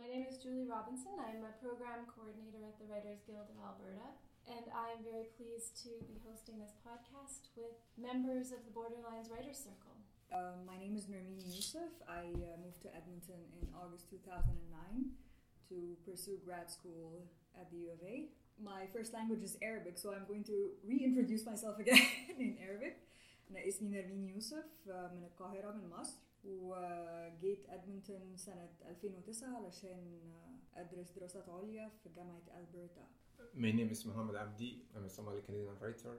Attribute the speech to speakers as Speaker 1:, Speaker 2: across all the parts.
Speaker 1: My name is Julie Robinson. I'm a program coordinator at the Writers Guild of Alberta, and I'm very pleased to be hosting this podcast with members of the Borderlines Writers Circle.
Speaker 2: Uh, my name is Nermini Youssef. I uh, moved to Edmonton in August 2009 to pursue grad school at the U of A. My first language is Arabic, so I'm going to reintroduce myself again in Arabic. أنا اسمي نرمين يوسف من القاهرة من مصر وجيت أدمنتون سنة 2009 علشان أدرس دراسات عليا في جامعة ألبرتا.
Speaker 3: My name is Mohammed Abdi. I'm a Somali Canadian writer.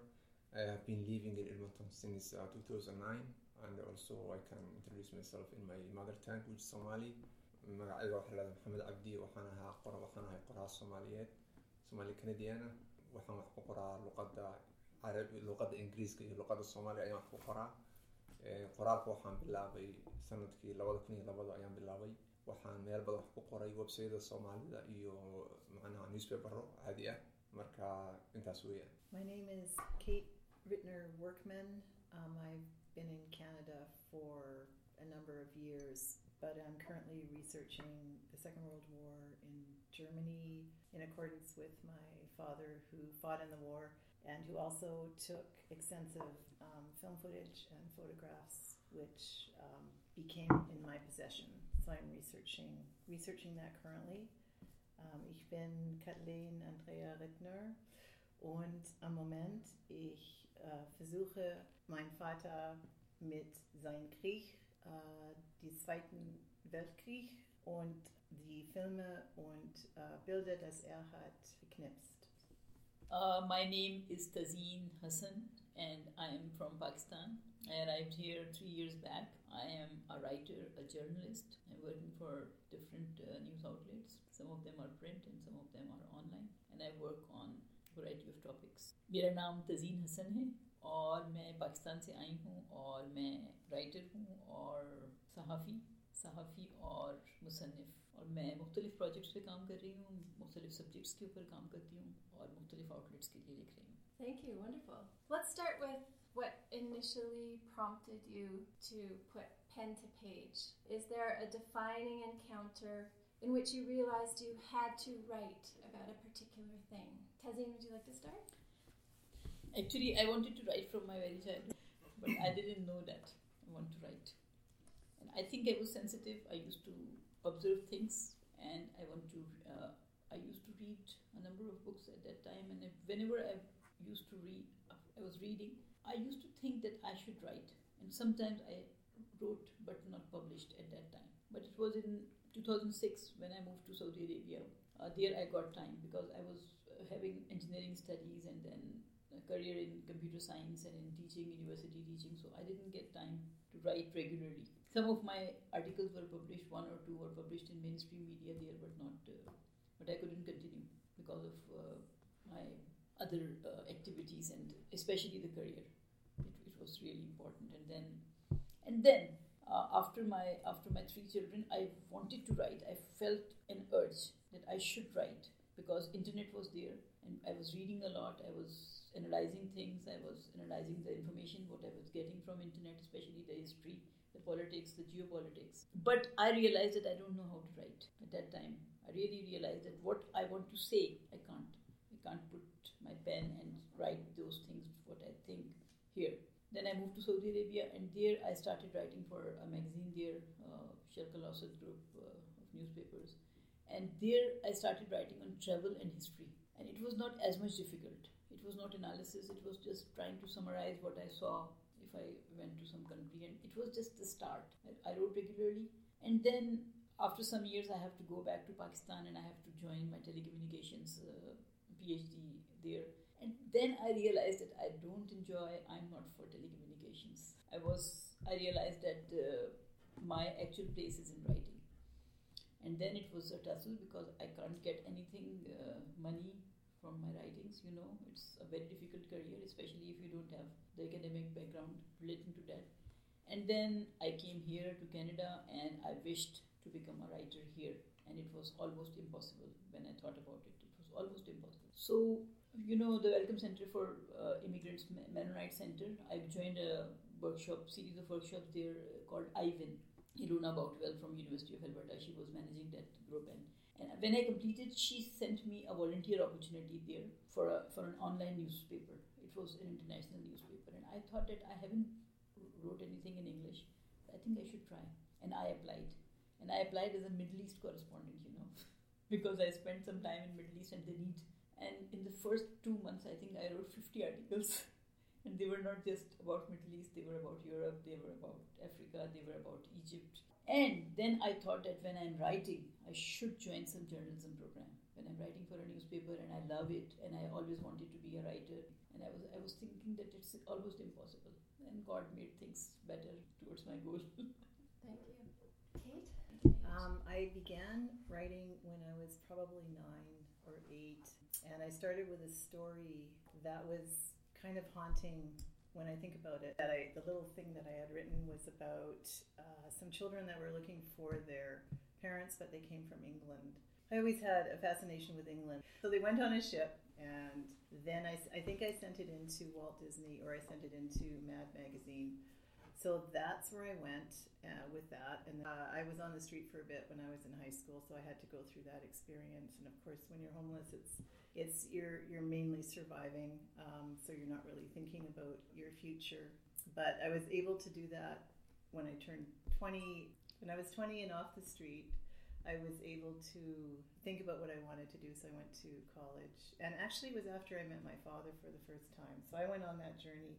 Speaker 3: I have been living in Edmonton since uh, 2009 and also I can introduce myself in my mother tongue which is Somali. magacayga waxaa lahada maxamed cabdi waxaan ahaa qora waxaan ahay qoraa soomaaliyeed soomaali canadiana waxaan wax ku qoraa luqadda carabi luqadda ingiriiska iyo luqadda soomaaliya ayaan wax ku qoraa qoraalka waxaan bilaabay sannadkii labada kun iyo labada ayaan bilaabay. Waxaan meel badan wax ku qoray websayada soomaalida iyo macnaha newspapero caadi ah. Marka intaas weeyaan.
Speaker 4: My name is Kate Rittner Workman. Um, I've been in Canada for a number of years, but I'm currently researching the Second World War in Germany in accordance with my father who fought in the war and who also took extensive um, film footage and photographs, which um, became in my possession. So I'm researching researching that currently. Um, ich bin Kathleen Andrea Rittner und am Moment ich äh, versuche meinen Vater mit seinem Krieg, äh, die Zweiten Weltkrieg und die Filme und äh, Bilder, das er hat geknipst.
Speaker 5: Uh, my name is Tazeen Hassan and I am from Pakistan. I arrived here three years back. I am a writer, a journalist. I'm working for different uh, news outlets. Some of them are print and some of them are online. And I work on a variety of topics. मेरा नाम तजीन हसन है और मैं पाकिस्तान से आई हूँ और मैं writer हूँ और सहाफ़ी सहाफ़ी और मुसनफ़
Speaker 1: Thank you. Wonderful. Let's start with what initially prompted you to put pen to page? Is there a defining encounter in which you realized you had to write about a particular thing? Tazeen, would you like to start?
Speaker 5: Actually, I wanted to write from my very childhood, but I didn't know that I want to write. And I think I was sensitive. I used to observe things, and I want to. Uh, I used to read a number of books at that time, and whenever I used to read, I was reading. I used to think that I should write, and sometimes I wrote but not published at that time. But it was in 2006 when I moved to Saudi Arabia. Uh, there I got time because I was uh, having engineering studies and then a career in computer science and in teaching, university teaching. So I didn't get time to write regularly. Some of my articles were published, one or two were published in mainstream media there, but not. Uh, but I couldn't continue because of uh, my other uh, activities and especially the career. It, it, was really important. And then, and then uh, after my after my three children, I wanted to write. I felt an urge that I should write because internet was there and I was reading a lot. I was analyzing things. I was analyzing the information what I was getting from internet, especially the history, the politics, the geopolitics. But I realized that I don't know how to write at that time. I really realized that what I want to say, I can't. I can't put my pen and write those things what I think here. Then I moved to Saudi Arabia, and there I started writing for a magazine there, uh, Sharq Al Awsat group uh, of newspapers. And there I started writing on travel and history. And it was not as much difficult. It was not analysis, it was just trying to summarize what I saw I went to some country. And it was just the start. I, I wrote regularly. And then after some years, I have to go back to Pakistan and I have to join my telecommunications uh, PhD there. And then I realized that I don't enjoy, I'm not for telecommunications. I was, I realized that uh, my actual place is in writing. And then it was a tussle because I can't get anything, uh, money writings, you know. It's a very difficult career, especially if you don't have the academic background relating to that. And then I came here to Canada and I wished to become a writer here. And it was almost impossible when I thought about it. It was almost impossible. So, you know, the Welcome Center for uh, Immigrants, Mennonite Center, I joined a workshop, series of workshops there called IVIN. Ilona Boutwell from University of Alberta. She was managing that group, and, and when I completed, she sent me a volunteer opportunity there for a, for an online newspaper. It was an international newspaper, and I thought that I haven't wrote anything in English. I think I should try, and I applied, and I applied as a Middle East correspondent, you know, because I spent some time in Middle East and the need. And in the first two months, I think I wrote 50 articles. and they were not just about Middle East, they were about Europe, they were about Africa, they were about Egypt. And then I thought that when I'm writing, I should join some journalism program. When I'm writing for a newspaper and I love it and I always wanted to be a writer, and I was I was thinking that it's almost impossible. And God made things better towards my goal.
Speaker 1: Thank you. Kate?
Speaker 4: Um, I began writing when I was probably nine or eight, and I started with a story that was kind of haunting when I think about it. That I, the little thing that I had written was about uh, some children that were looking for their parents, but they came from England. I always had a fascination with England. So they went on a ship, and then I, I think I sent it into Walt Disney or I sent it into Mad Magazine. So that's where I went uh, with that. And uh, I was on the street for a bit when I was in high school, so I had to go through that experience. And of course, when you're homeless, it's it's you're you're mainly surviving, um, so you're not really thinking about your future. But I was able to do that when I turned 20. When I was 20 and off the street, I was able to think about what I wanted to do. So I went to college, and actually, it was after I met my father for the first time. So I went on that journey,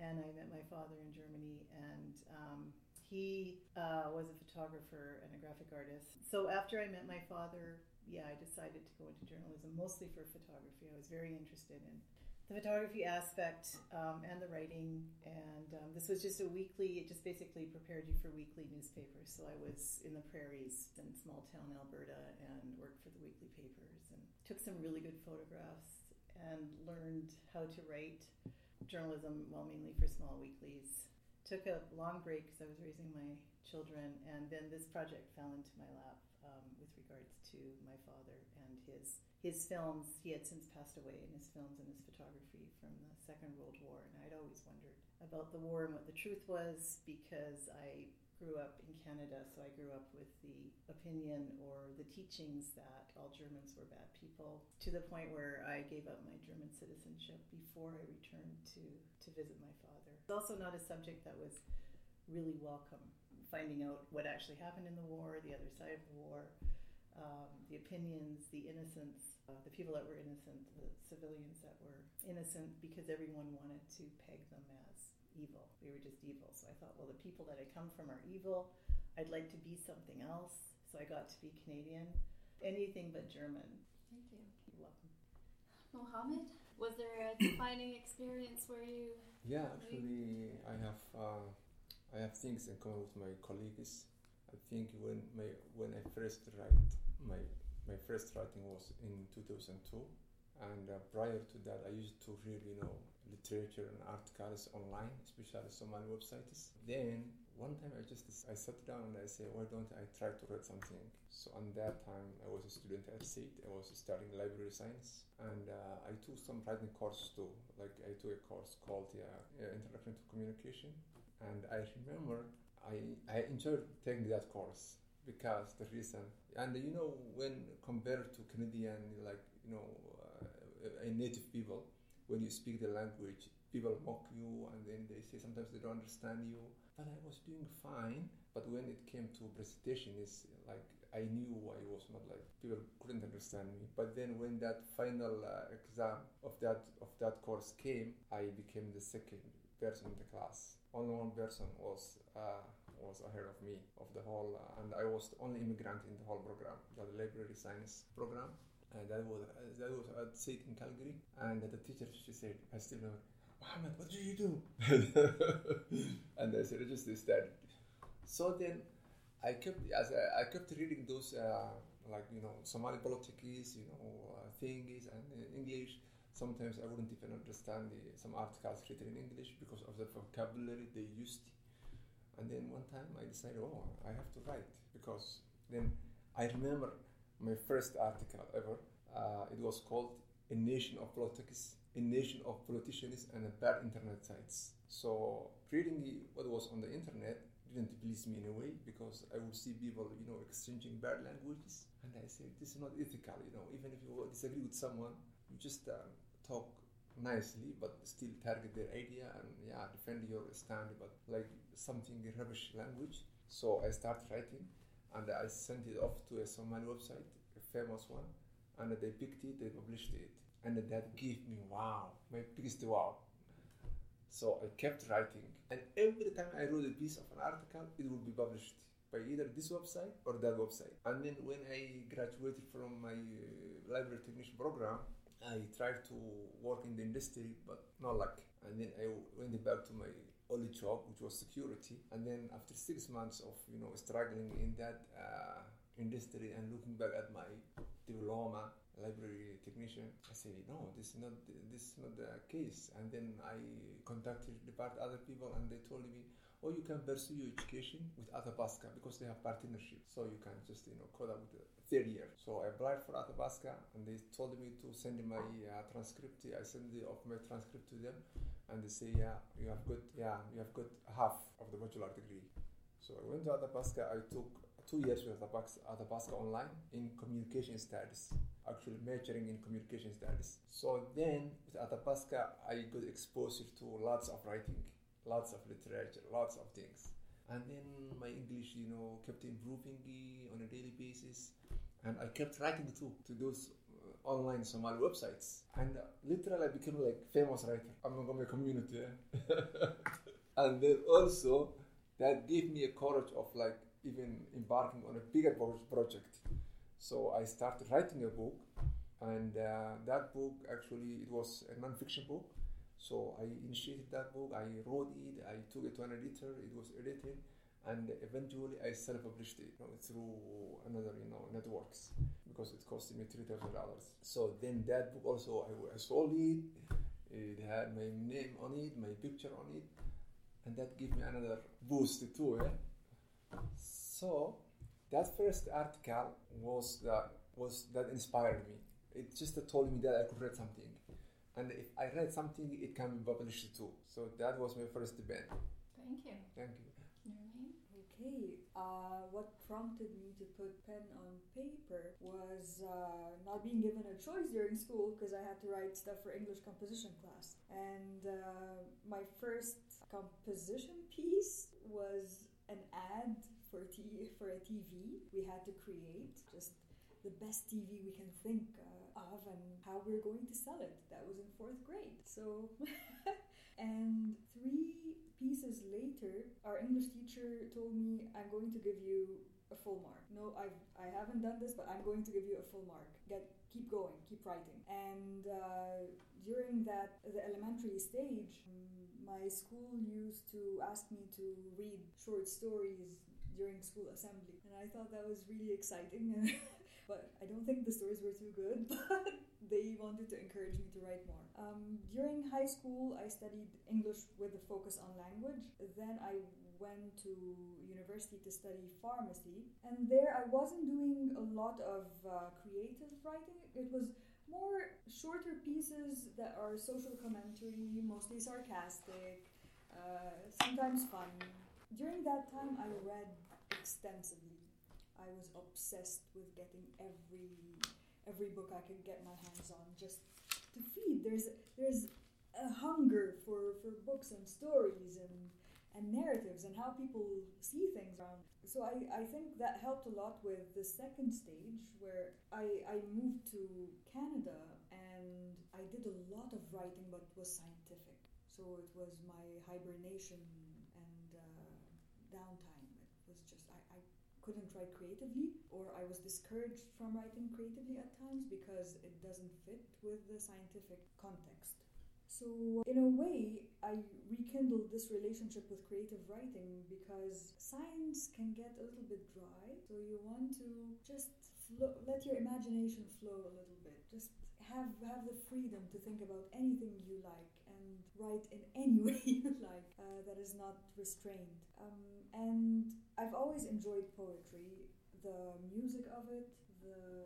Speaker 4: and I met my father in Germany, and um, he uh, was a photographer and a graphic artist. So after I met my father, yeah, I decided to go into journalism mostly for photography. I was very interested in the photography aspect um, and the writing. And um, this was just a weekly, it just basically prepared you for weekly newspapers. So I was in the prairies in small town Alberta and worked for the weekly papers and took some really good photographs and learned how to write journalism, well, mainly for small weeklies. Took a long break because I was raising my children, and then this project fell into my lap um, with regards to my father and his his films. He had since passed away, in his films and his photography from the Second World War, and I'd always wondered about the war and what the truth was because I grew up in Canada, so I grew up with the opinion or the teachings that all Germans were bad people, to the point where I gave up my German citizenship before I returned to, to visit my father. It's also not a subject that was really welcome finding out what actually happened in the war, the other side of the war, um, the opinions, the innocence, uh, the people that were innocent, the civilians that were innocent, because everyone wanted to peg them as evil. We were just evil. So I thought, well, the people that I come from are evil. I'd like to be something else. So I got to be Canadian. Anything but German.
Speaker 1: Thank you.
Speaker 4: You're welcome.
Speaker 1: Mohammed, was there a defining experience where you?
Speaker 3: Yeah, actually, I have. Uh, I have things in common with my colleagues. I think when my when I first write my my first writing was in 2002, and uh, prior to that, I used to really you know literature and articles online, especially Somali websites. Then one time I just I sat down and I said, why don't I try to write something? So on that time I was a student at SAIT. I was studying library science, and uh, I took some writing courses too. Like I took a course called yeah, Introduction to Communication and I remember I, I enjoyed taking that course because the reason and you know when compared to Canadian like you know uh, native people when you speak the language people mock you and then they say sometimes they don't understand you. But I was doing fine. But when it came to presentation it's like I knew I was not like people couldn't understand me. But then when that final uh, exam of that of that course came I became the second person in the class. Only one person was uh, was ahead of me of the whole, uh, and I was the only immigrant in the whole program, the library science program. And that was uh, that was at SAIT in Calgary, and the teacher she said, I still remember, Mohammed, what did you do? and I said, I just started. So then, I kept as I, I kept reading those uh, like you know Somali politics, you know uh, things and English sometimes I wouldn't even understand the, some articles written in English because of the vocabulary they used. And then one time I decided, oh, I have to write because then I remember my first article ever. Uh, it was called "A Nation of Politics, a Nation of Politicians and Bad Internet Sites." So reading what was on the internet, didn't please me in a way because I would see people, you know, exchanging bad languages, and I said, this is not ethical. You know, even if you disagree with someone, you just uh, talk nicely, but still target their idea and yeah, defend your stand. But like something rubbish language, so I start writing, and I sent it off to a Somali website, a famous one, and they picked it, they published it, and that gave me wow, my biggest wow. So I kept writing, and every time I wrote a piece of an article, it would be published by either this website or that website. And then when I graduated from my uh, library technician program, I tried to work in the industry, but not luck. And then I went back to my only job, which was security. And then after six months of you know struggling in that uh, industry and looking back at my diploma, library technician, I say no, this is not this is not the case. And then I contacted the part other people, and they told me, oh, you can pursue your education with Athabasca because they have partnership, so you can just you know up with the third year. So I applied for Athabasca, and they told me to send my uh, transcript. I send the, of my transcript to them, and they say, yeah, you have got yeah you have got half of the bachelor degree. So I went to Athabasca. I took two years with Athabasca online in communication studies actually majoring in communication studies. So then with Athabasca, I got exposure to lots of writing, lots of literature, lots of things. And then my English, you know, kept improving on a daily basis. And I kept writing too to those uh, online Somali websites. And uh, literally I became like famous writer among my community. and then also that gave me a courage of like even embarking on a bigger project so I started writing a book, and uh, that book actually it was a non-fiction book. So I initiated that book. I wrote it. I took it to an editor. It was edited, and eventually I self-published it you know, through another you know networks because it cost me three thousand dollars. So then that book also I, I sold it. It had my name on it, my picture on it, and that gave me another boost too. Yeah? So that first article was that was that inspired me. It just told me that I could write something, and if I read something, it can be published too. So that was my first debate.
Speaker 1: Thank you.
Speaker 3: Thank you.
Speaker 2: Okay, uh, what prompted me to put pen on paper was uh, not being given a choice during school because I had to write stuff for English composition class. And uh, my first composition piece was an ad for t- for a TV we had to create just the best TV we can think uh, of and how we're going to sell it. That was in fourth grade. So, and three pieces later, our English teacher told me, I'm going to give you a full mark. No, I've, I haven't done this, but I'm going to give you a full mark. Get, keep going, keep writing. And uh, during that, the elementary stage, my school used to ask me to read short stories during school assembly. And I thought that was really exciting. but I don't think the stories were too good, but they wanted to encourage me to write more. Um, during high school, I studied English with a focus on language. Then I went to university to study pharmacy, and there I wasn't doing a lot of uh, creative writing. It was more shorter pieces that are social commentary, mostly sarcastic, uh, sometimes fun, during that time, I read extensively. I was obsessed with getting every every book I could get my hands on just to feed. There's there's a hunger for, for books and stories and and narratives and how people see things around. So I, I think that helped a lot with the second stage where I, I moved to Canada and I did a lot of writing but was scientific. So it was my hibernation and uh, downtime. It was just, I, I couldn't write creatively, or I was discouraged from writing creatively at times because it doesn't fit with the scientific context. So, in a way, I rekindled this relationship with creative writing because science can get a little bit dry. So, you want to just flow, let your imagination flow a little bit. Just have, have the freedom to think about anything you like and write in any way you like uh, that is not restrained. Um, and I've always enjoyed poetry, the music of it, the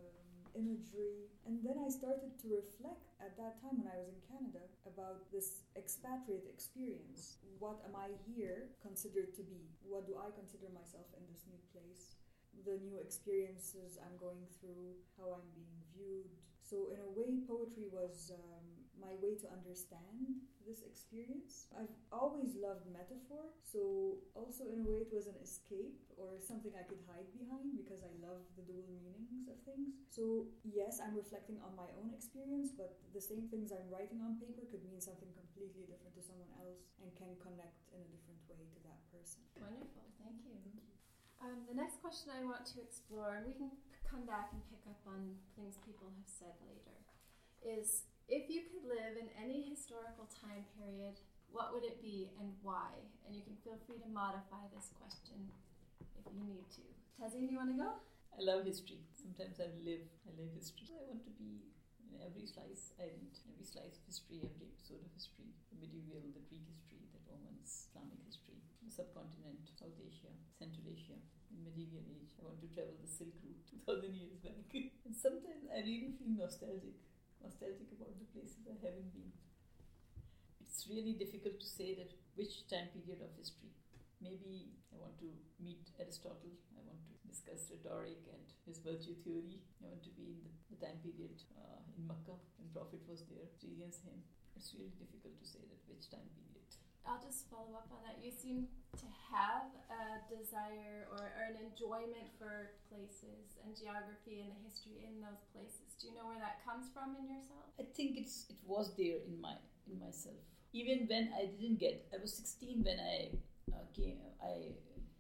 Speaker 2: imagery. And then I started to reflect at that time when I was in Canada about this expatriate experience. What am I here considered to be? What do I consider myself in this new place? The new experiences I'm going through, how I'm being viewed. So, in a way, poetry was um, my way to understand this experience. I've always loved metaphor, so also in a way it was an escape or something I could hide behind because I love the dual meanings of things. So, yes, I'm reflecting on my own experience, but the same things I'm writing on paper could mean something completely different to someone else and can connect in a different way to that person.
Speaker 1: Wonderful, thank you. Um, the next question I want to explore, and we can come back and pick up on things people have said later, is if you could live in any historical time period, what would it be and why? And you can feel free to modify this question if you need to. Tazeen, do you want to go?
Speaker 5: I love history. Sometimes I live, I live history. I want to be in every slice every slice of history, every episode of history, medieval, the Greek history, the Romans, Islamic history, subcontinent, South Asia, Central Asia, in medieval age. I want to travel the Silk Route 2000 years back. and sometimes I really feel nostalgic nostalgic about the places I haven't been. It's really difficult to say that which time period of history. Maybe I want to meet Aristotle, I want to discuss rhetoric and his virtue theory. I want to be in the, time period uh, in Makkah when Prophet was there, experience him. It's really difficult to say that which time period.
Speaker 1: I'll just follow up on that. You seem to have a desire or, or, an enjoyment for places and geography and the history in those places. Do you know where that comes from in yourself?
Speaker 5: I think it's it was there in my in myself. Even when I didn't get, I was 16 when I uh, came. I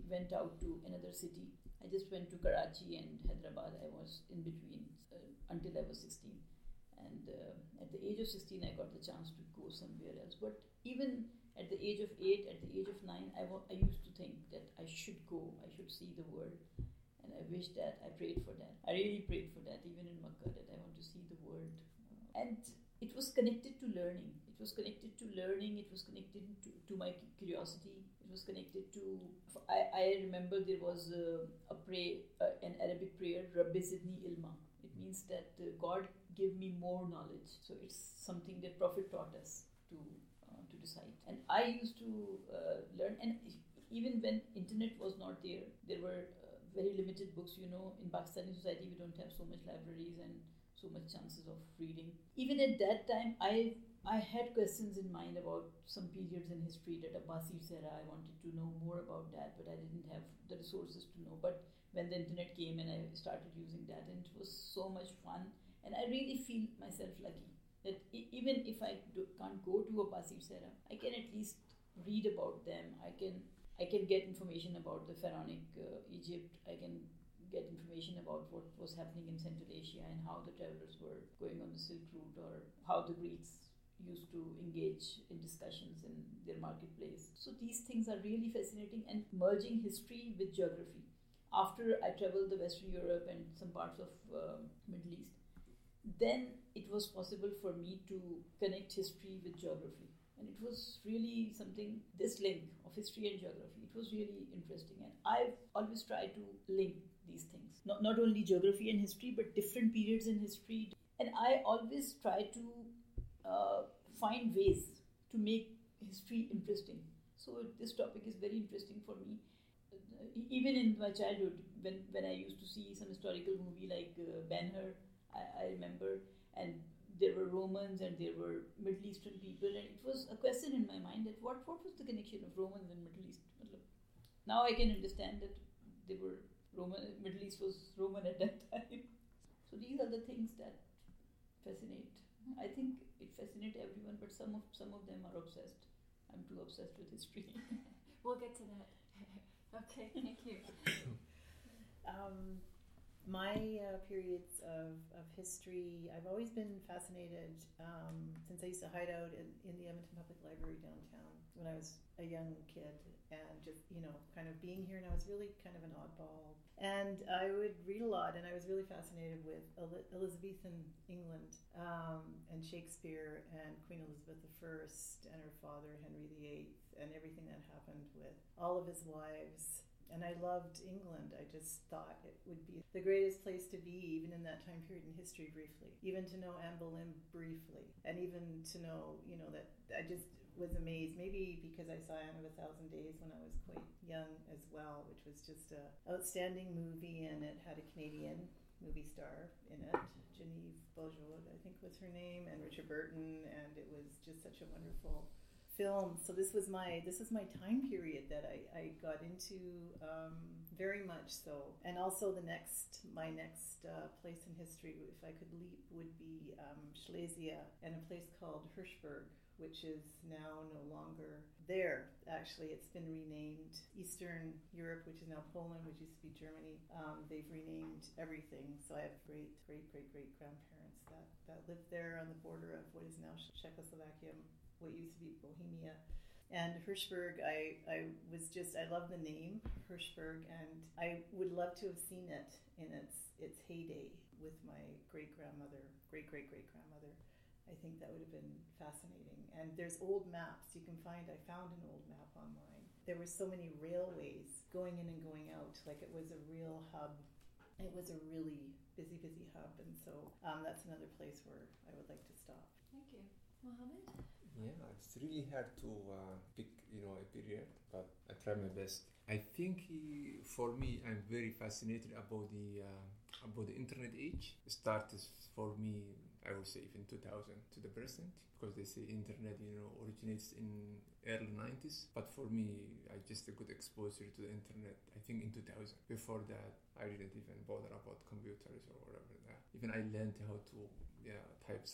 Speaker 5: went out to another city. I just went to Karachi and Hyderabad. I was in between uh, until I was 16. And uh, at the age of 16, I got the chance to go somewhere else. But even at the age of eight, at the age of nine, I, I used to think that I should go, I should see the world. And I wish that, I prayed for that. I really prayed for that, even in Makkah, that I want to see the world. And it was connected to learning. It was connected to learning, it was connected to, to my curiosity, it was connected to. I, I remember there was a, a pray, uh, an Arabic prayer, Rabbi Zidni Ilma. It means that uh, God give me more knowledge. So it's something that Prophet taught us to site. And I used to uh, learn, and even when internet was not there, there were uh, very limited books. You know, in Pakistani society, we don't have so much libraries and so much chances of reading. Even at that time, I I had questions in mind about some periods in history that Abbasid era. I wanted to know more about that, but I didn't have the resources to know. But when the internet came and I started using that, and it was so much fun, and I really feel myself lucky that even if I do, can't go to Abbasid era, I can at least read about them. I can I can get information about the pharaonic uh, Egypt. I can get information about what was happening in Central Asia and how the travelers were going on the Silk Route or how the Greeks used to engage in discussions in their marketplace. So these things are really fascinating and merging history with geography. After I traveled the Western Europe and some parts of uh, Middle East, then it was possible for me to connect history with geography. And it was really something, this link of history and geography, it was really interesting. And I've always tried to link these things. Not, not only geography and history, but different periods in history. And I always try to uh, find ways to make history interesting. So this topic is very interesting for me. Even in my childhood, when, when I used to see some historical movie like uh, Ben Hur, I, I remember, and there were Romans and there were Middle Eastern people, and it was a question in my mind that what, what was the connection of Romans and Middle East? Now I can understand that they were Roman, Middle East was Roman at that time. So these are the things that fascinate. I think it fascinates everyone, but some of some of them are obsessed. I'm too obsessed with history.
Speaker 1: we'll get to that. okay, thank you.
Speaker 4: Um, my uh, periods of, of history, I've always been fascinated um, since I used to hide out in, in the Edmonton Public Library downtown when I was a young kid and just, you know, kind of being here. And I was really kind of an oddball. And I would read a lot, and I was really fascinated with Elizabethan England um, and Shakespeare and Queen Elizabeth I and her father, Henry VIII, and everything that happened with all of his wives and I loved England. I just thought it would be the greatest place to be, even in that time period in history briefly, even to know Anne Boleyn briefly, and even to know, you know, that I just was amazed. Maybe because I saw Anne of a Thousand Days when I was quite young as well, which was just a outstanding movie, and it had a Canadian movie star in it. Genevieve Bujold, I think was her name, and Richard Burton, and it was just such a wonderful film. So this was my this is my time period that I, I got into um, very much so. And also the next my next uh, place in history, if I could leap, would be um, Silesia and a place called Hirschberg, which is now no longer there. Actually, it's been renamed Eastern Europe, which is now Poland, which used to be Germany. Um, they've renamed everything. So I have great great great great grandparents that that lived there on the border of what is now Czechoslovakia what used to be Bohemia. And Hirschberg, I, I was just, I love the name Hirschberg, and I would love to have seen it in its, its heyday with my great grandmother, great great great grandmother. I think that would have been fascinating. And there's old maps you can find. I found an old map online. There were so many railways going in and going out, like it was a real hub. It was a really busy, busy hub. And so um, that's another place where I would like to stop.
Speaker 1: Thank you. Mohammed?
Speaker 3: Yeah, it's really hard to uh, pick, you know, a period, but I try my best. I think he, for me, I'm very fascinated about the uh, about the internet age. It started for me, I would say, in 2000 to the present, because they say internet, you know, originates in early 90s. But for me, I just a good exposure to the internet. I think in 2000. Before that, I didn't even bother about computers or whatever. That even I learned how to yeah type.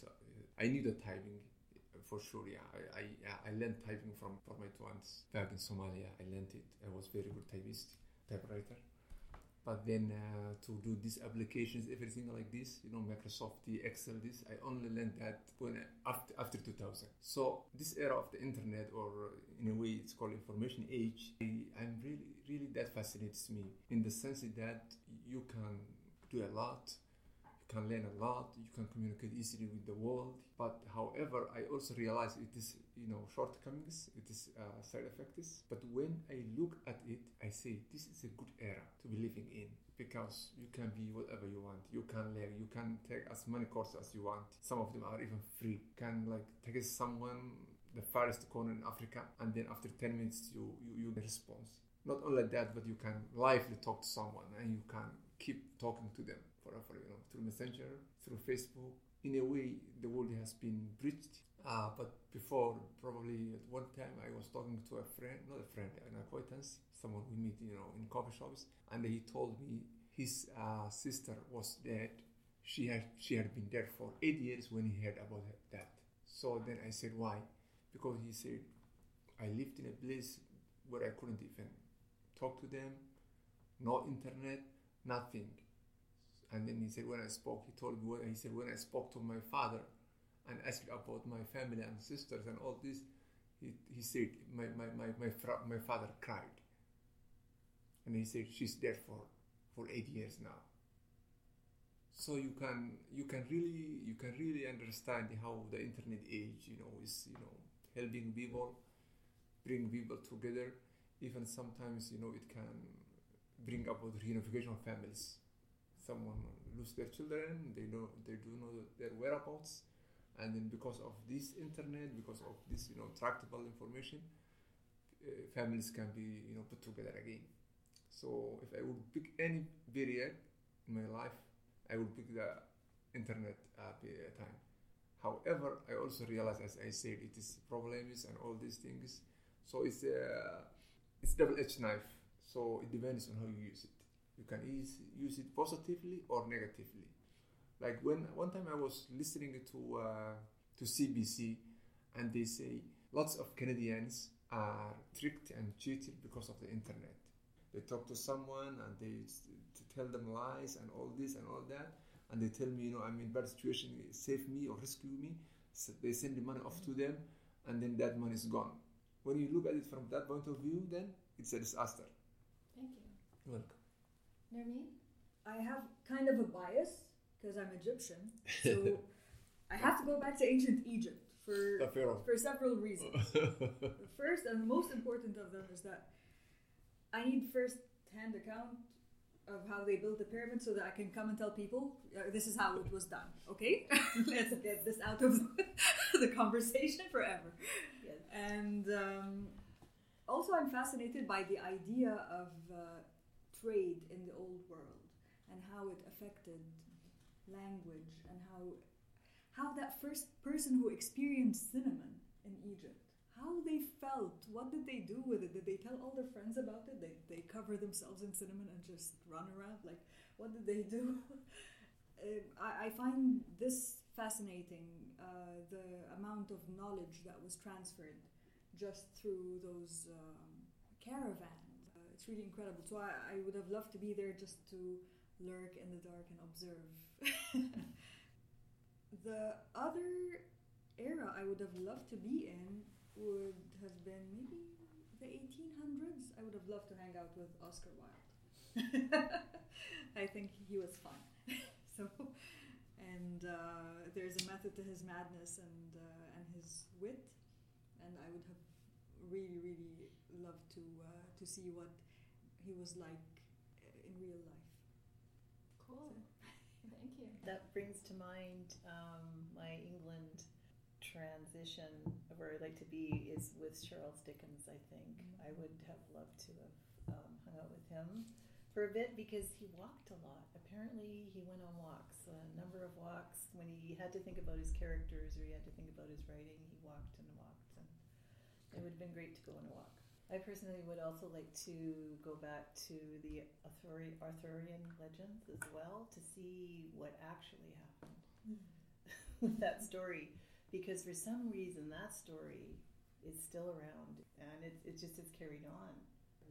Speaker 3: I knew the typing for sure, yeah. I, I, I learned typing from, from my twins back in Somalia. I learned it. I was very good typist, typewriter. But then uh, to do these applications, everything like this, you know, Microsoft, Excel, this, I only learned that when after after 2000. So this era of the internet, or in a way, it's called information age. I, I'm really, really that fascinates me in the sense that you can do a lot you can learn a lot you can communicate easily with the world but however i also realize it is you know shortcomings it is uh, side effects but when i look at it i say this is a good era to be living in because you can be whatever you want you can learn you can take as many courses as you want. Some of them are even free. You can like text someone the farthest corner in africa and then after 10 minutes you you, you get a response. Not only that but you can lively talk to someone and you can keep talking to them forever, you know, through Messenger, through Facebook. In a way, the world has been breached. Uh, but before, probably at one time, I was talking to a friend, not a friend, an acquaintance, someone we meet, you know, in coffee shops, and he told me his uh, sister was dead. She had she had been dead for eight years when he heard about that. So then I said, why? Because he said, I lived in a place where I couldn't even talk to them, no internet, nothing. And then he said, when I spoke, he told me, he said, when I spoke to my father and asked about my family and sisters and all this, he, he said, my, my, my, my, fra- my father cried. And he said, she's dead for, for eight years now. So you can you can really you can really understand how the internet age you know is you know helping people, bring people together. Even sometimes you know it can bring about reunification of families someone lose their children, they know they do know their whereabouts, and then because of this internet, because of this you know tractable information, uh, families can be you know put together again. So if I would pick any period in my life, I would pick the internet uh, time. However, I also realize, as I said, it is problems and all these things. So it's a it's double-edged knife. So it depends on how you use it you can use, use it positively or negatively. Like when one time I was listening to uh, to CBC, and they say lots of Canadians are tricked and cheated because of the internet. They talk to someone and they tell them lies and all this and all that, and they tell me, you know, I'm in bad situation, save me or rescue me. So they send the money off to them, and then that money is gone. When you look at it from that point of view, then it's a disaster.
Speaker 1: Thank you.
Speaker 3: You're welcome.
Speaker 1: Nermeen?
Speaker 2: I have kind of a bias because I'm Egyptian, so I have to go back to ancient Egypt for for several reasons. the first and most important of them is that I need first-hand account of how they built the pyramid so that I can come and tell people uh, this is how it was done. Okay, let's get this out of the conversation forever.
Speaker 5: Yes.
Speaker 2: And um, also, I'm fascinated by the idea of uh, trade in the old world and how it affected language and how how that first person who experienced cinnamon in Egypt how they felt. What did they do with it? Did they tell all their friends about it? They, they cover themselves in cinnamon and just run around? Like, what did they do? uh, I, I find this fascinating uh, the amount of knowledge that was transferred just through those um, caravans. It's really incredible. So I, I would have loved to be there just to lurk in the dark and observe. the other era I would have loved to be in would have been maybe the 1800s. I would have loved to hang out with Oscar Wilde. I think he was fun. so, and uh, there's a method to his madness and uh, and his wit, and I would have really, really loved to uh, to see what he was like in real life.
Speaker 1: Cool. Thank you.
Speaker 4: That brings to mind um, my England transition of where I'd like to be is with Charles Dickens. I think
Speaker 2: Mm-hmm.
Speaker 4: I would have loved to have um, hung out with him for a bit because he walked a lot. Apparently, he went on walks, a number of walks. When he had to think about his characters or he had to think about his writing, he walked and walked, and it would have been great to go on a walk. I personally would also like to go back to the Arthuri- Arthurian legends as well to see what actually happened hmm. with that story. Because for some reason that story is still around and it, it just is carried on.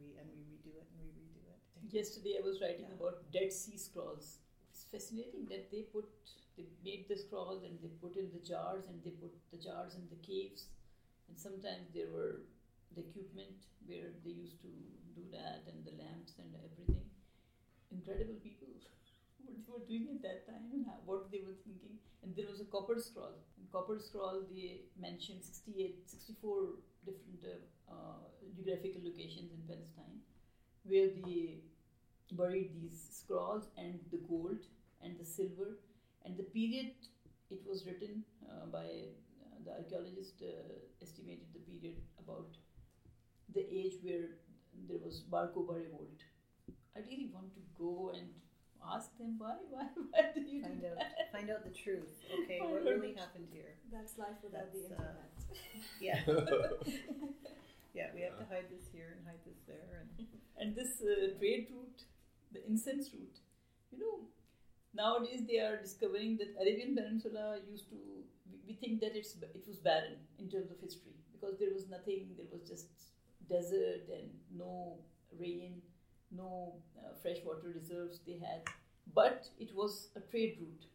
Speaker 4: We, and we redo it and we redo it.
Speaker 5: Yesterday I was writing
Speaker 4: Yeah.
Speaker 5: about Dead Sea Scrolls. It's fascinating that they put they made the scrolls and they put in the jars and they put the jars in the caves. And sometimes there were the equipment where they used to do that and the lamps and everything. Incredible people what they were doing at that time and how, what they were thinking. And there was a copper scroll. In copper scroll they mentioned 68, 64 different uh, uh, geographical locations in Palestine where they buried these scrolls and the gold and the silver and the period it was written uh, by uh, the archaeologist uh, estimated the period about the age where there was Bar Kokhba revolt. I really want to go and ask them why why why did you
Speaker 4: find
Speaker 5: do
Speaker 4: out
Speaker 5: that?
Speaker 4: find out the truth okay
Speaker 5: Find
Speaker 4: what really
Speaker 5: the
Speaker 4: happened here
Speaker 2: That's life without the
Speaker 4: That's, uh,
Speaker 2: internet.
Speaker 4: yeah yeah we have to hide this here and hide this there and
Speaker 5: and this uh, trade route, the incense route, you know, nowadays they are discovering that Arabian Peninsula used to. We, we think that it's it was barren in terms of history because there was nothing. There was just desert and no rain, no uh, freshwater reserves they had. But it was a trade route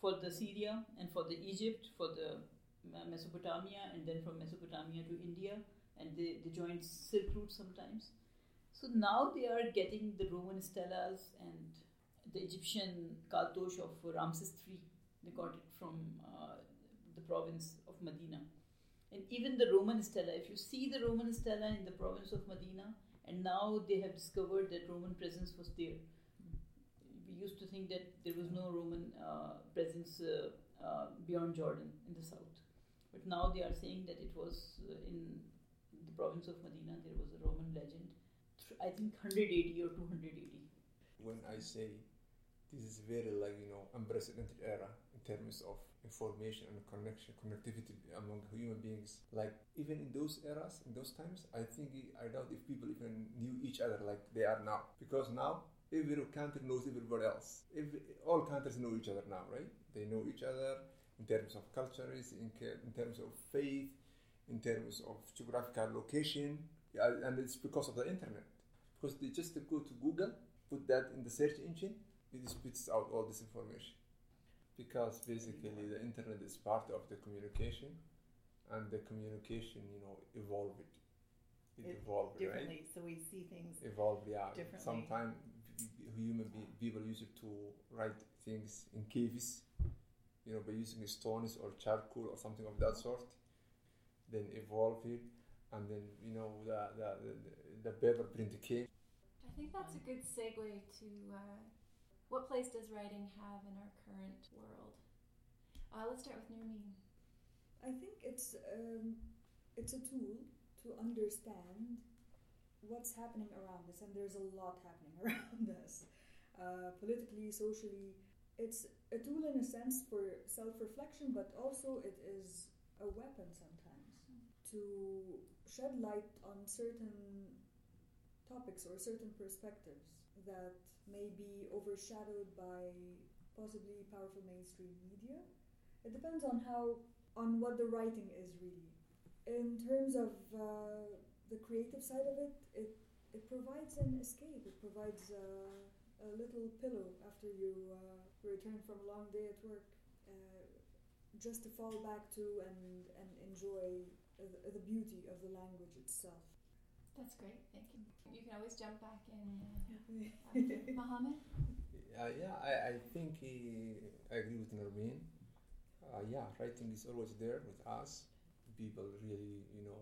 Speaker 5: for the Syria and for the Egypt, for the uh, Mesopotamia, and then from Mesopotamia to India, and they, they joined Silk Route sometimes. So now they are getting the Roman stelas and the Egyptian cartouche of Ramses III. They got it from uh, the province of Medina. And even the Roman stela, if you see the Roman stela in the province of Medina, and now they have discovered that Roman presence was there. We used to think that there was no Roman uh, presence uh, uh, beyond Jordan in the south. But now they are saying that it was uh, in the province of Medina, there was a Roman legend. I think 180 or 280.
Speaker 3: when I say this is very like you know unprecedented era in terms of information and connection connectivity among human beings. Like even in those eras in those times i think i doubt if people even knew each other like they are now. Because now every country knows everybody else. All countries know each other now right? They know each other in terms of cultures in, in terms of faith in terms of geographical location and it's because of the internet. Because they just go to google put that in the search engine, it spits out all this information. Because basically the internet is part of the communication, and the communication, you know, evolved. It,
Speaker 4: It-
Speaker 3: evolved, right?
Speaker 4: so we see things
Speaker 3: Evolved, yeah.
Speaker 4: differently.
Speaker 3: Sometimes human be- people use it to write things in caves, you know, by using stones or charcoal or something of that sort. Then evolve it, and then you know the the, the, the paper print came.
Speaker 1: I I think that's a good segue to uh, what place does writing have in our current world? Uh, let's start with Nermeen.
Speaker 2: I think it's um, it's a tool to understand what's happening around us, and there's a lot happening around us, uh, politically, socially. It's a tool in a sense for self-reflection, but also it is a weapon sometimes to shed light on certain topics or certain perspectives that may be overshadowed by possibly powerful mainstream media. It depends on how on what the writing is really. In terms of uh, the creative side of it, it it provides an escape. It provides uh, a little pillow after you uh, return from a long day at work, uh, just to fall back to and and enjoy the, the beauty of the language itself.
Speaker 1: That's great. Thank you. You can always jump back in. Uh, Mohammed?
Speaker 3: Uh, yeah, I, I think uh, I agree with Nermeen. Uh, yeah, writing is always there with us. People really, you know,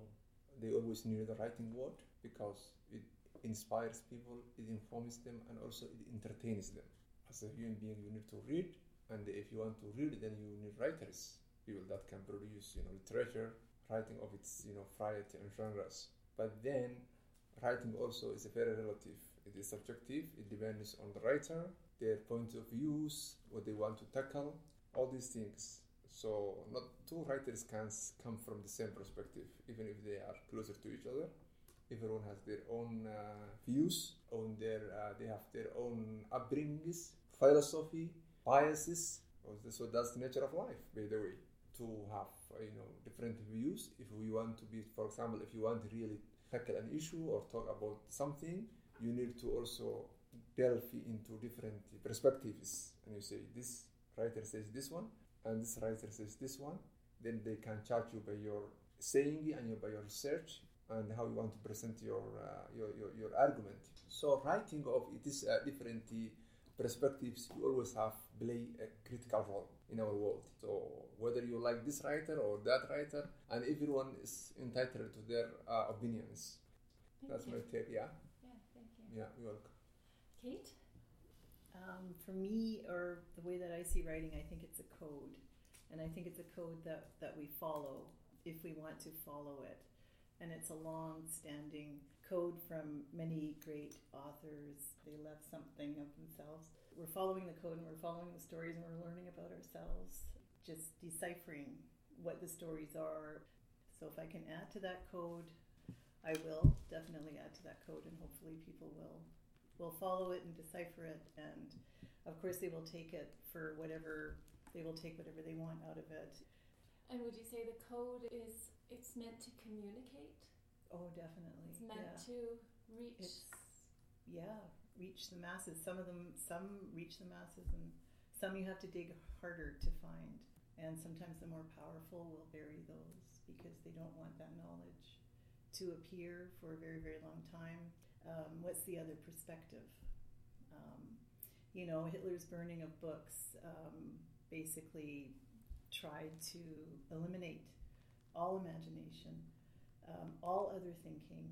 Speaker 3: they always need the writing word because it inspires people, it informs them, and also it entertains them. As a human being, you need to read, and if you want to read, then you need writers, people that can produce, you know, literature, writing of its, you know, variety and genres. But then, writing also is very relative. It is subjective. It depends on the writer, their point of views, what they want to tackle, all these things. So not two writers can come from the same perspective, even if they are closer to each other. Everyone has their own uh, views, on their uh, they have their own upbringings, philosophy, biases. So that's the nature of life, by the way. To have you know different views. If we want to be, for example, if you want to really tackle an issue or talk about something, you need to also delve into different perspectives. And you say this writer says this one, and this writer says this one, then they can charge you by your saying and your, by your research and how you want to present your, uh, your, your, your, argument. So writing of it is uh, different perspectives you always have play a critical role in our world. So whether you like this writer or that writer, and everyone is entitled to their uh, opinions.
Speaker 1: Thank
Speaker 3: That's
Speaker 1: you.
Speaker 3: my take. Yeah.
Speaker 1: Yeah, thank you.
Speaker 3: Yeah. You're welcome.
Speaker 1: Kate?
Speaker 4: Um, for me, or the way that I see writing, I think it's a code. And I think it's a code that, that we follow if we want to follow it. And it's a long standing code from many great authors. They left something of themselves. We're following the code and we're following the stories and we're learning about ourselves, just deciphering what the stories are. So if I can add to that code, I will definitely add to that code and hopefully people will will follow it and decipher it and of course they will take it for whatever they will take whatever they want out of it
Speaker 1: And would you say the code is it's meant to communicate?
Speaker 4: Oh definitely.
Speaker 1: It's meant
Speaker 4: yeah.
Speaker 1: to reach
Speaker 4: it's yeah reach the masses. Some of them some reach the masses and some you have to dig harder to find. And sometimes the more powerful will bury those because they don't want that knowledge to appear for a very very long time. Um, what's the other perspective? Um, you know hitler's burning of books um, basically tried to eliminate all imagination um, all other thinking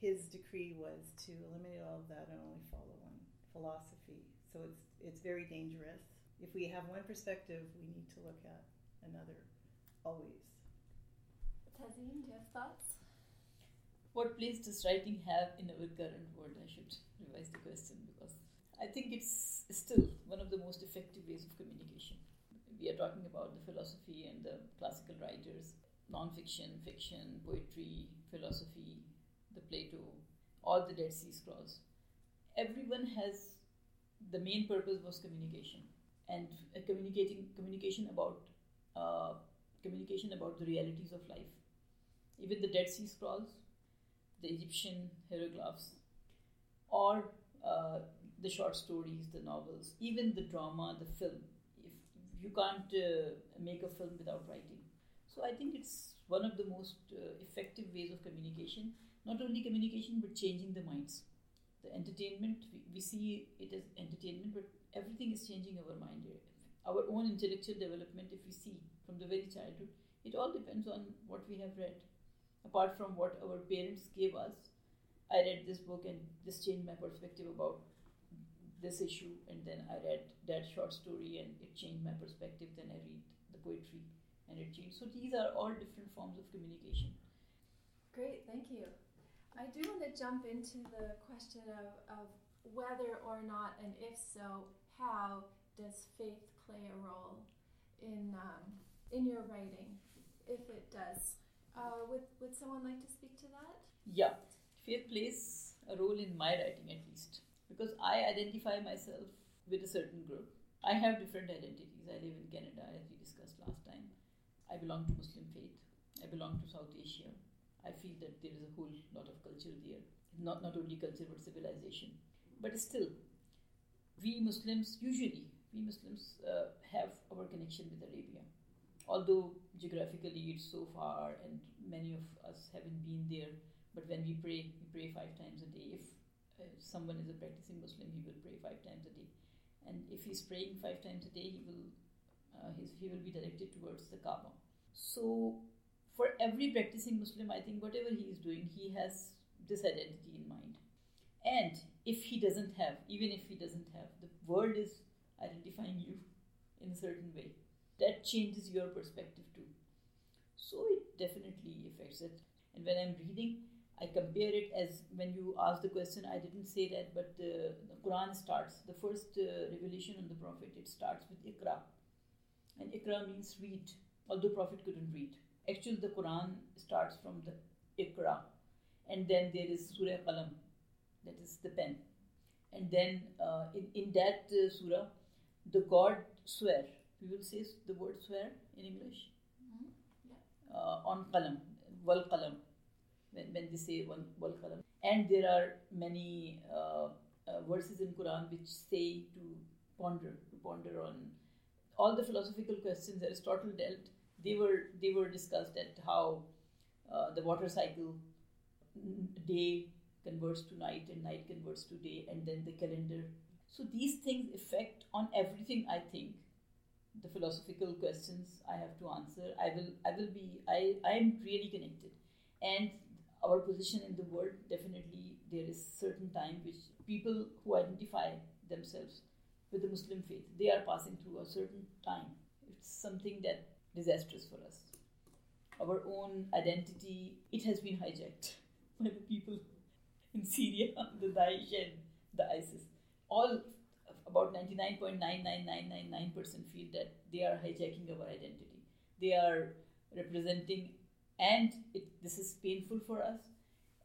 Speaker 4: his decree was to eliminate all of that and only follow one philosophy. So it's it's very dangerous. If we have one perspective, we need to look at another always.
Speaker 1: Tazeen, do you have thoughts?
Speaker 5: What place does writing have in our current world? I should revise the question because I think it's still one of the most effective ways of communication. We are talking about the philosophy and the classical writers, non-fiction, fiction, poetry, philosophy, the Plato, all the Dead Sea Scrolls. Everyone has the main purpose was communication and communicating communication about uh, communication about the realities of life. Even the Dead Sea Scrolls, the Egyptian hieroglyphs, or uh, the short stories, the novels, even the drama, the film. If you can't uh, make a film without writing, so I think it's one of the most uh, effective ways of communication. Not only communication, but changing the minds. The entertainment we, we see it as entertainment, but everything is changing our mind. Our own intellectual development, if we see from the very childhood, it all depends on what we have read apart from what our parents gave us I read this book and this changed my perspective about this issue, and then I read that short story and it changed my perspective. Then I read the poetry and it changed. So these are all different forms of communication.
Speaker 1: Great, thank you. I do want to jump into the question of, of whether or not, and if so, how does faith play a role in um, in your writing, if it does? Uh, would would someone like to speak to that?
Speaker 5: Yeah, faith plays a role in my writing at least because I identify myself with a certain group. I have different identities. I live in Canada, as we discussed last time. I belong to Muslim faith. I belong to South Asia. I feel that there is a whole lot of culture there. Not not only culture but civilization. But still, we Muslims usually we Muslims uh, have our connection with Arabia. Although geographically it's so far and many of us haven't been there, but when we pray, we pray five times a day. If uh, someone is a practicing Muslim, he will pray five times a day, and if he's praying five times a day, he will uh, he will be directed towards the Kaaba. So, for every practicing Muslim, I think whatever he is doing, he has this identity in mind. And if he doesn't have, even if he doesn't have, the world is identifying you in a certain way. That changes your perspective too. So it definitely affects it. And when I'm reading, I compare it as when you ask the question, I didn't say that, but the, the Quran starts, the first uh, revelation on the Prophet, it starts with Iqra. And Iqra means read, although Prophet couldn't read. Actually, the Quran starts from the Iqra. And then there is Surah Qalam, that is the pen. And then uh, in, in that uh, surah, the God swear. We will say the word swear in English.
Speaker 1: Mm-hmm. Yeah.
Speaker 5: Uh, on qalam, wal qalam, when, when they say wal, wal qalam. And there are many uh, uh, verses in Quran which say to ponder, to ponder on all the philosophical questions Aristotle dealt. They were they were discussed at how uh, the water cycle, day converts to night and night converts to day, and then the calendar so these things affect on everything I think. The philosophical questions I have to answer. I will I will be I, I am really connected. And our position in the world definitely there is certain time which people who identify themselves with the Muslim faith, they are passing through a certain time. It's something that disastrous for us. Our own identity, it has been hijacked by the people in Syria, the Daesh and the ISIS all about 99.99999% feel that they are hijacking our identity. They are representing, and it, this is painful for us.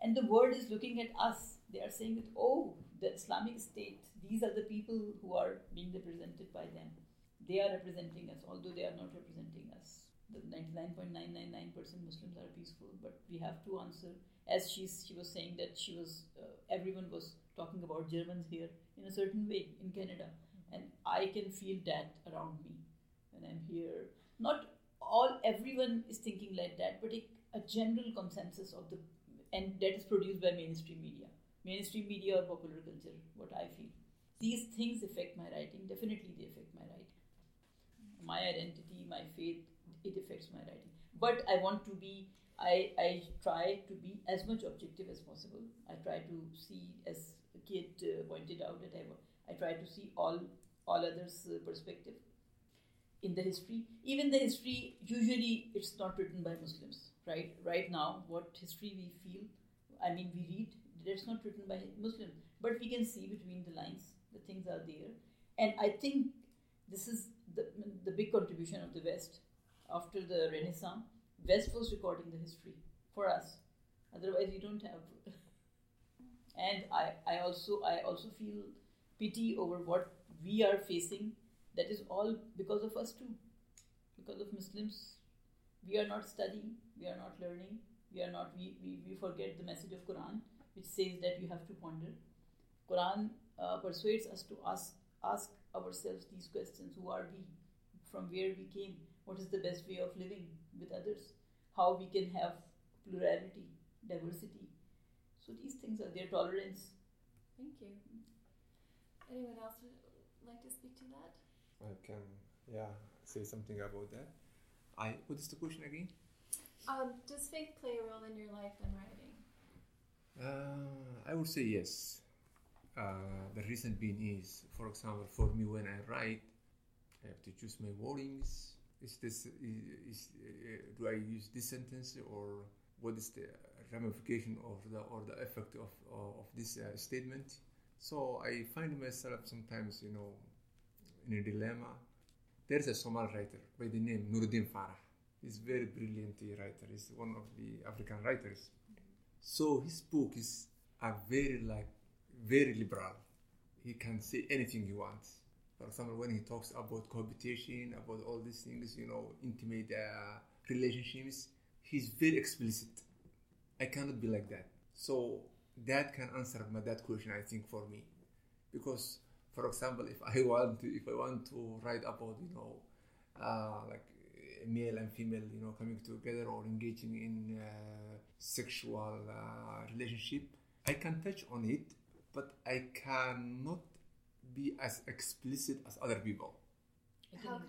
Speaker 5: And the world is looking at us. They are saying that, oh, the Islamic State, these are the people who are being represented by them. They are representing us, although they are not representing us. The 99.999% Muslims are peaceful, but we have to answer. As she, she was saying that she was, uh, everyone was talking about Germans here in a certain way in Canada. And I can feel that around me when I'm here. Not all, everyone is thinking like that, but a general consensus of the, and that is produced by mainstream media. Mainstream media or popular culture, what I feel. These things affect my writing, definitely they affect my writing. My identity, my faith, it affects my writing. But I want to be I, I try to be as much objective as possible. I try to see as Kate uh, pointed out that I, I try to see all all others' uh, perspective in the history. Even the history, usually it's not written by Muslims, right? Right now, what history we feel, I mean, we read, that's not written by Muslims, but we can see between the lines, the things are there. And I think this is the, the big contribution of the West. After the Renaissance, West was recording the history for us. Otherwise, we don't have and I, I also I also feel pity over what we are facing. That is all because of us too, because of Muslims. We are not studying, we are not learning, we are not we, we, we forget the message of Quran, which says that you have to ponder. Quran uh, persuades us to ask ask ourselves these questions: Who are we? From where we came? What is the best way of living with others? How we can have plurality, diversity, so these things are their tolerance.
Speaker 1: Thank you. Anyone else would like to speak to that?
Speaker 3: I can, yeah, say something about that. I what is the question again?
Speaker 1: Um, does faith play a role in your life and writing?
Speaker 3: Uh, I would say yes. Uh, the reason being is, for example, for me when I write, I have to choose my wordings. Is this is, is uh, do I use this sentence or what is the ramification of the or the effect of of this uh, statement? So I find myself sometimes, you know, in a dilemma. There's a Somali writer by the name Nuruddin Farah. He's a very brilliant writer. He's one of the African writers. So his book is are very like very liberal. He can say anything he wants. For example, when he talks about cohabitation, about all these things, you know, intimate uh, relationships, he's very explicit. I cannot be like that. So that can answer my, that question, I think, for me, because, for example, if I want to, if I want to write about, you know, uh, like male and female, you know, coming together or engaging in uh, sexual uh, relationship, I can touch on it, but I cannot be as explicit as other people
Speaker 1: How come?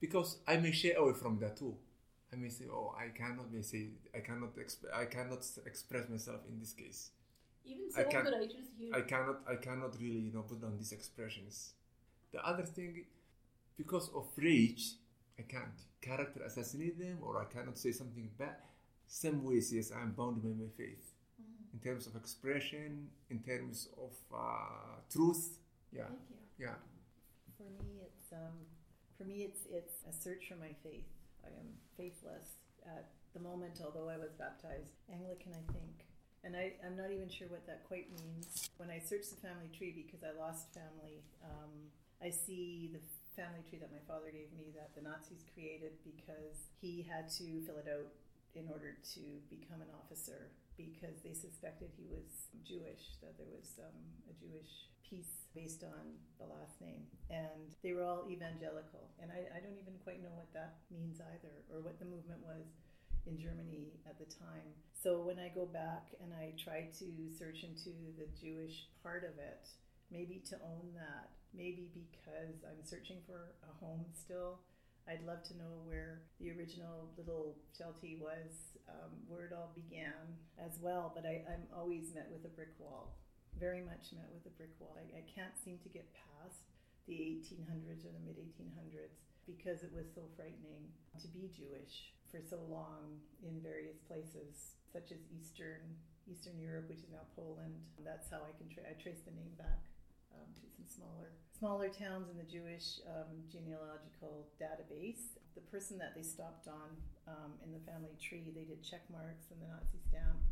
Speaker 3: because I may shy away from that too. I may say, "Oh, I cannot may say I cannot exp- I cannot express myself in this case.
Speaker 5: Even
Speaker 3: I
Speaker 5: some of
Speaker 3: can't-
Speaker 5: the writers here.
Speaker 3: I cannot I cannot really you know put down these expressions. The other thing, because of rage, I can't character assassinate them or I cannot say something bad. Some ways, yes, I'm bound by my faith in terms of expression, in terms of uh, truth. Yeah,
Speaker 1: Thank you.
Speaker 3: yeah.
Speaker 4: For me, it's um, for me it's it's a search for my faith. I am faithless at the moment, although I was baptized Anglican, I think, and I, I'm not even sure what that quite means. When I search the family tree because I lost family, um, I see the family tree that my father gave me that the Nazis created because he had to fill it out in order to become an officer because they suspected he was Jewish, that there was um, a Jewish piece based on the last name. And they were all evangelical. And I, I don't even quite know what that means either, or what the movement was in Germany at the time. So when I go back and I try to search into the Jewish part of it, maybe to own that, maybe because I'm searching for a home still. I'd love to know where the original little shtetl was, um, where it all began as well. But I, I'm always met with a brick wall, very much met with a brick wall. I, I can't seem to get past the 1800s or the mid 1800s because it was so frightening to be Jewish for so long in various places, such as Eastern Eastern Europe, which is now Poland. That's how I can tra- I trace the name back um, to some smaller smaller towns in the Jewish um, genealogical database. The person that they stopped on um, in the family tree, they did check marks and the Nazi stamp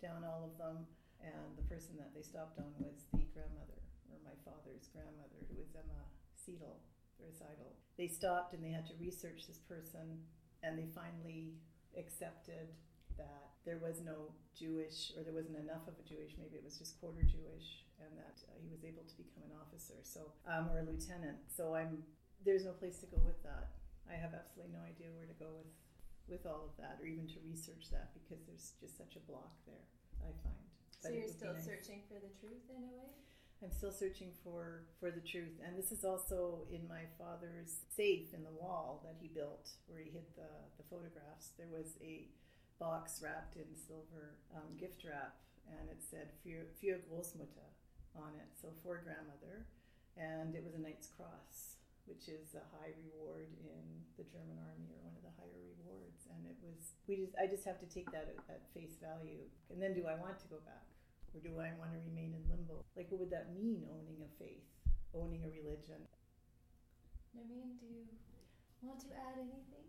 Speaker 4: down all of them. And the person that they stopped on was the grandmother, or my father's grandmother, who was Emma Seidel, Seidel. They stopped and they had to research this person, and they finally accepted that there was no Jewish, or there wasn't enough of a Jewish, maybe it was just quarter Jewish, and that uh, he was able to become an officer, so um, or a lieutenant. So I'm there's no place to go with that. I have absolutely no idea where to go with with all of that, or even to research that, because there's just such a block there. I find.
Speaker 1: So
Speaker 4: But
Speaker 1: you're still
Speaker 4: nice.
Speaker 1: searching for the truth in a way?
Speaker 4: I'm still searching for for the truth, and this is also in my father's safe in the wall that he built, where he hid the the photographs. There was a box wrapped in silver um, gift wrap, and it said "Für, für Großmutter" on it, so for grandmother, and it was a Knight's Cross, which is a high reward in the German army or one of the higher rewards. And it was we just I just have to take that at, at face value, and then do I want to go back? Or do I want to remain in limbo? Like, what would that mean, owning a faith, owning a religion?
Speaker 1: Naveen, do you want to add anything?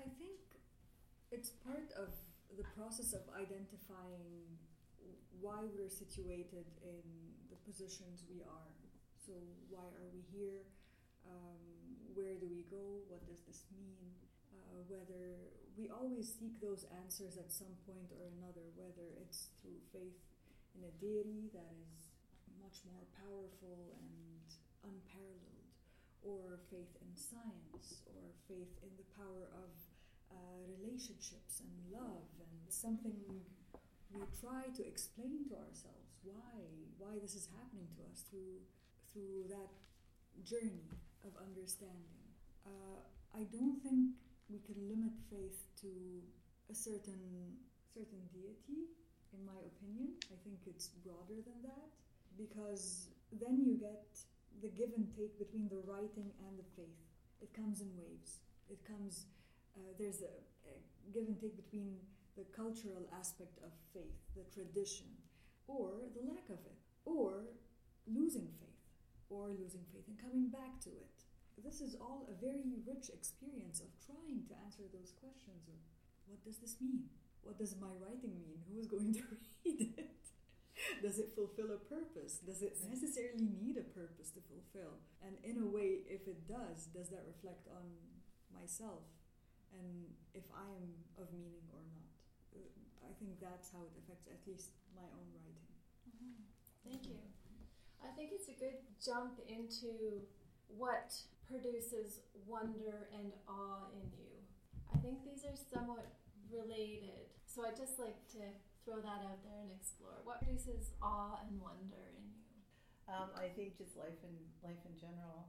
Speaker 2: I think it's part of the process of identifying why we're situated in the positions we are. So, why are we here? Um, where do we go? What does this mean? Uh, whether we always seek those answers at some point or another, whether it's through faith in a deity that is much more powerful and unparalleled, or faith in science, or faith in the power of uh, relationships and love, and something we try to explain to ourselves why why this is happening to us through through that journey of understanding. Uh, I don't think we can limit faith to a certain certain deity. in my opinion. I think it's broader than that because then you get the give and take between the writing and the faith. It comes in waves. It comes, uh, there's a, a give and take between the cultural aspect of faith, the tradition, or the lack of it, or losing faith, or losing faith and coming back to it. This is all a very rich experience of trying to answer those questions of what does this mean? What does my writing mean? Who is going to read it? does it fulfill a purpose? Does it necessarily need a purpose to fulfill? And in a way, if it does, does that reflect on myself and if I am of meaning or not? I think that's how it affects at least my own writing.
Speaker 1: Mm-hmm. Thank you. I think it's a good jump into what produces wonder and awe in you. I think these are somewhat related. So I'd just like to throw that out there and explore. What produces awe and wonder in you?
Speaker 4: Um, I think just life in life in general.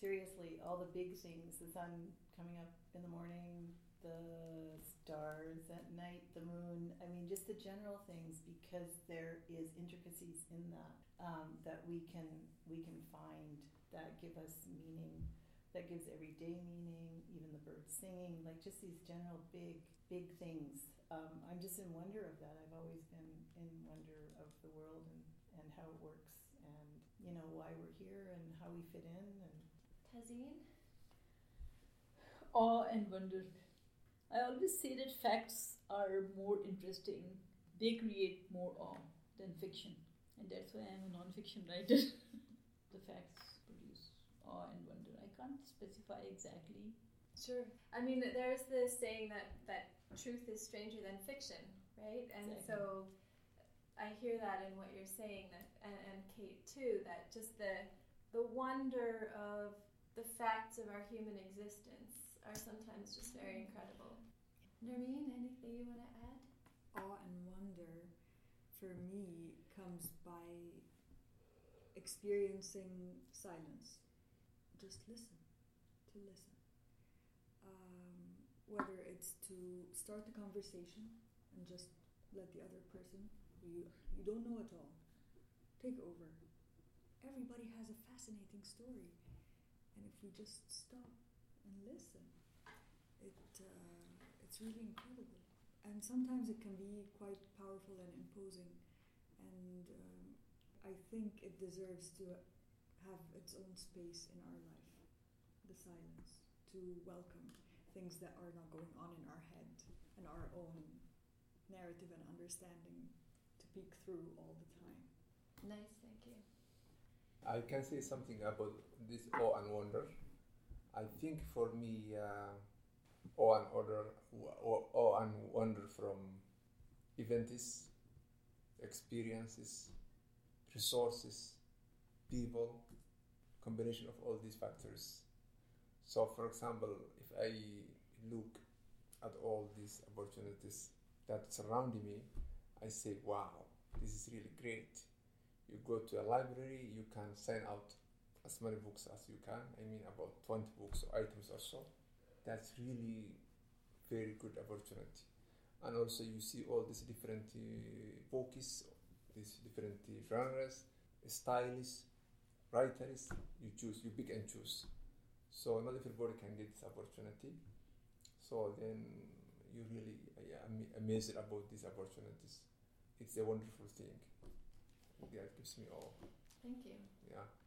Speaker 4: Seriously, all the big things: the sun coming up in the morning, the stars at night, the moon. I mean, just the general things, because there is intricacies in that um, that we can we can find that give us meaning, that gives everyday meaning. Even the birds singing, like just these general big big things. Um, I'm just in wonder of that. I've always been in wonder of the world and, and how it works, and you know why we're here and how we fit in. And
Speaker 1: Tazeen,
Speaker 5: awe and wonder I always say that facts are more interesting, they create more awe than fiction. And that's why I'm a non fiction writer. the facts produce awe and wonder. I can't specify exactly.
Speaker 1: Sure. I mean, there's this saying that, that truth is stranger than fiction, right? And exactly. so I hear that in what you're saying, that, and, and Kate too, that just the, the wonder of the facts of our human existence are sometimes just very incredible. Nermeen, anything you want to add?
Speaker 2: Awe and wonder for me comes by experiencing silence. Just listen, to listen. Um, whether it's to start a conversation and just let the other person you you don't know at all take over. Everybody has a fascinating story, and if we just stop and listen, it. Uh, it's really incredible. And sometimes it can be quite powerful and imposing. And um, I think it deserves to have its own space in our life the silence, to welcome things that are not going on in our head and our own narrative and understanding to peek through all the time.
Speaker 1: Nice.
Speaker 3: I can say something about this awe and wonder. I think for me, uh, awe and order, awe and wonder from events, experiences, resources, people, combination of all these factors. So, for example, if I look at all these opportunities that surround me, I say, wow, this is really great. You go to a library, you can sign out as many books as you can. I mean, about 20 books or items or so. That's really very good opportunity. And also you see all these different uh, books these different uh, genres styles writers you choose you pick and choose. So not everybody can get this opportunity. So then you really uh, amazed about these opportunities. It's a wonderful thing that gives me all.
Speaker 1: Thank you.
Speaker 3: Yeah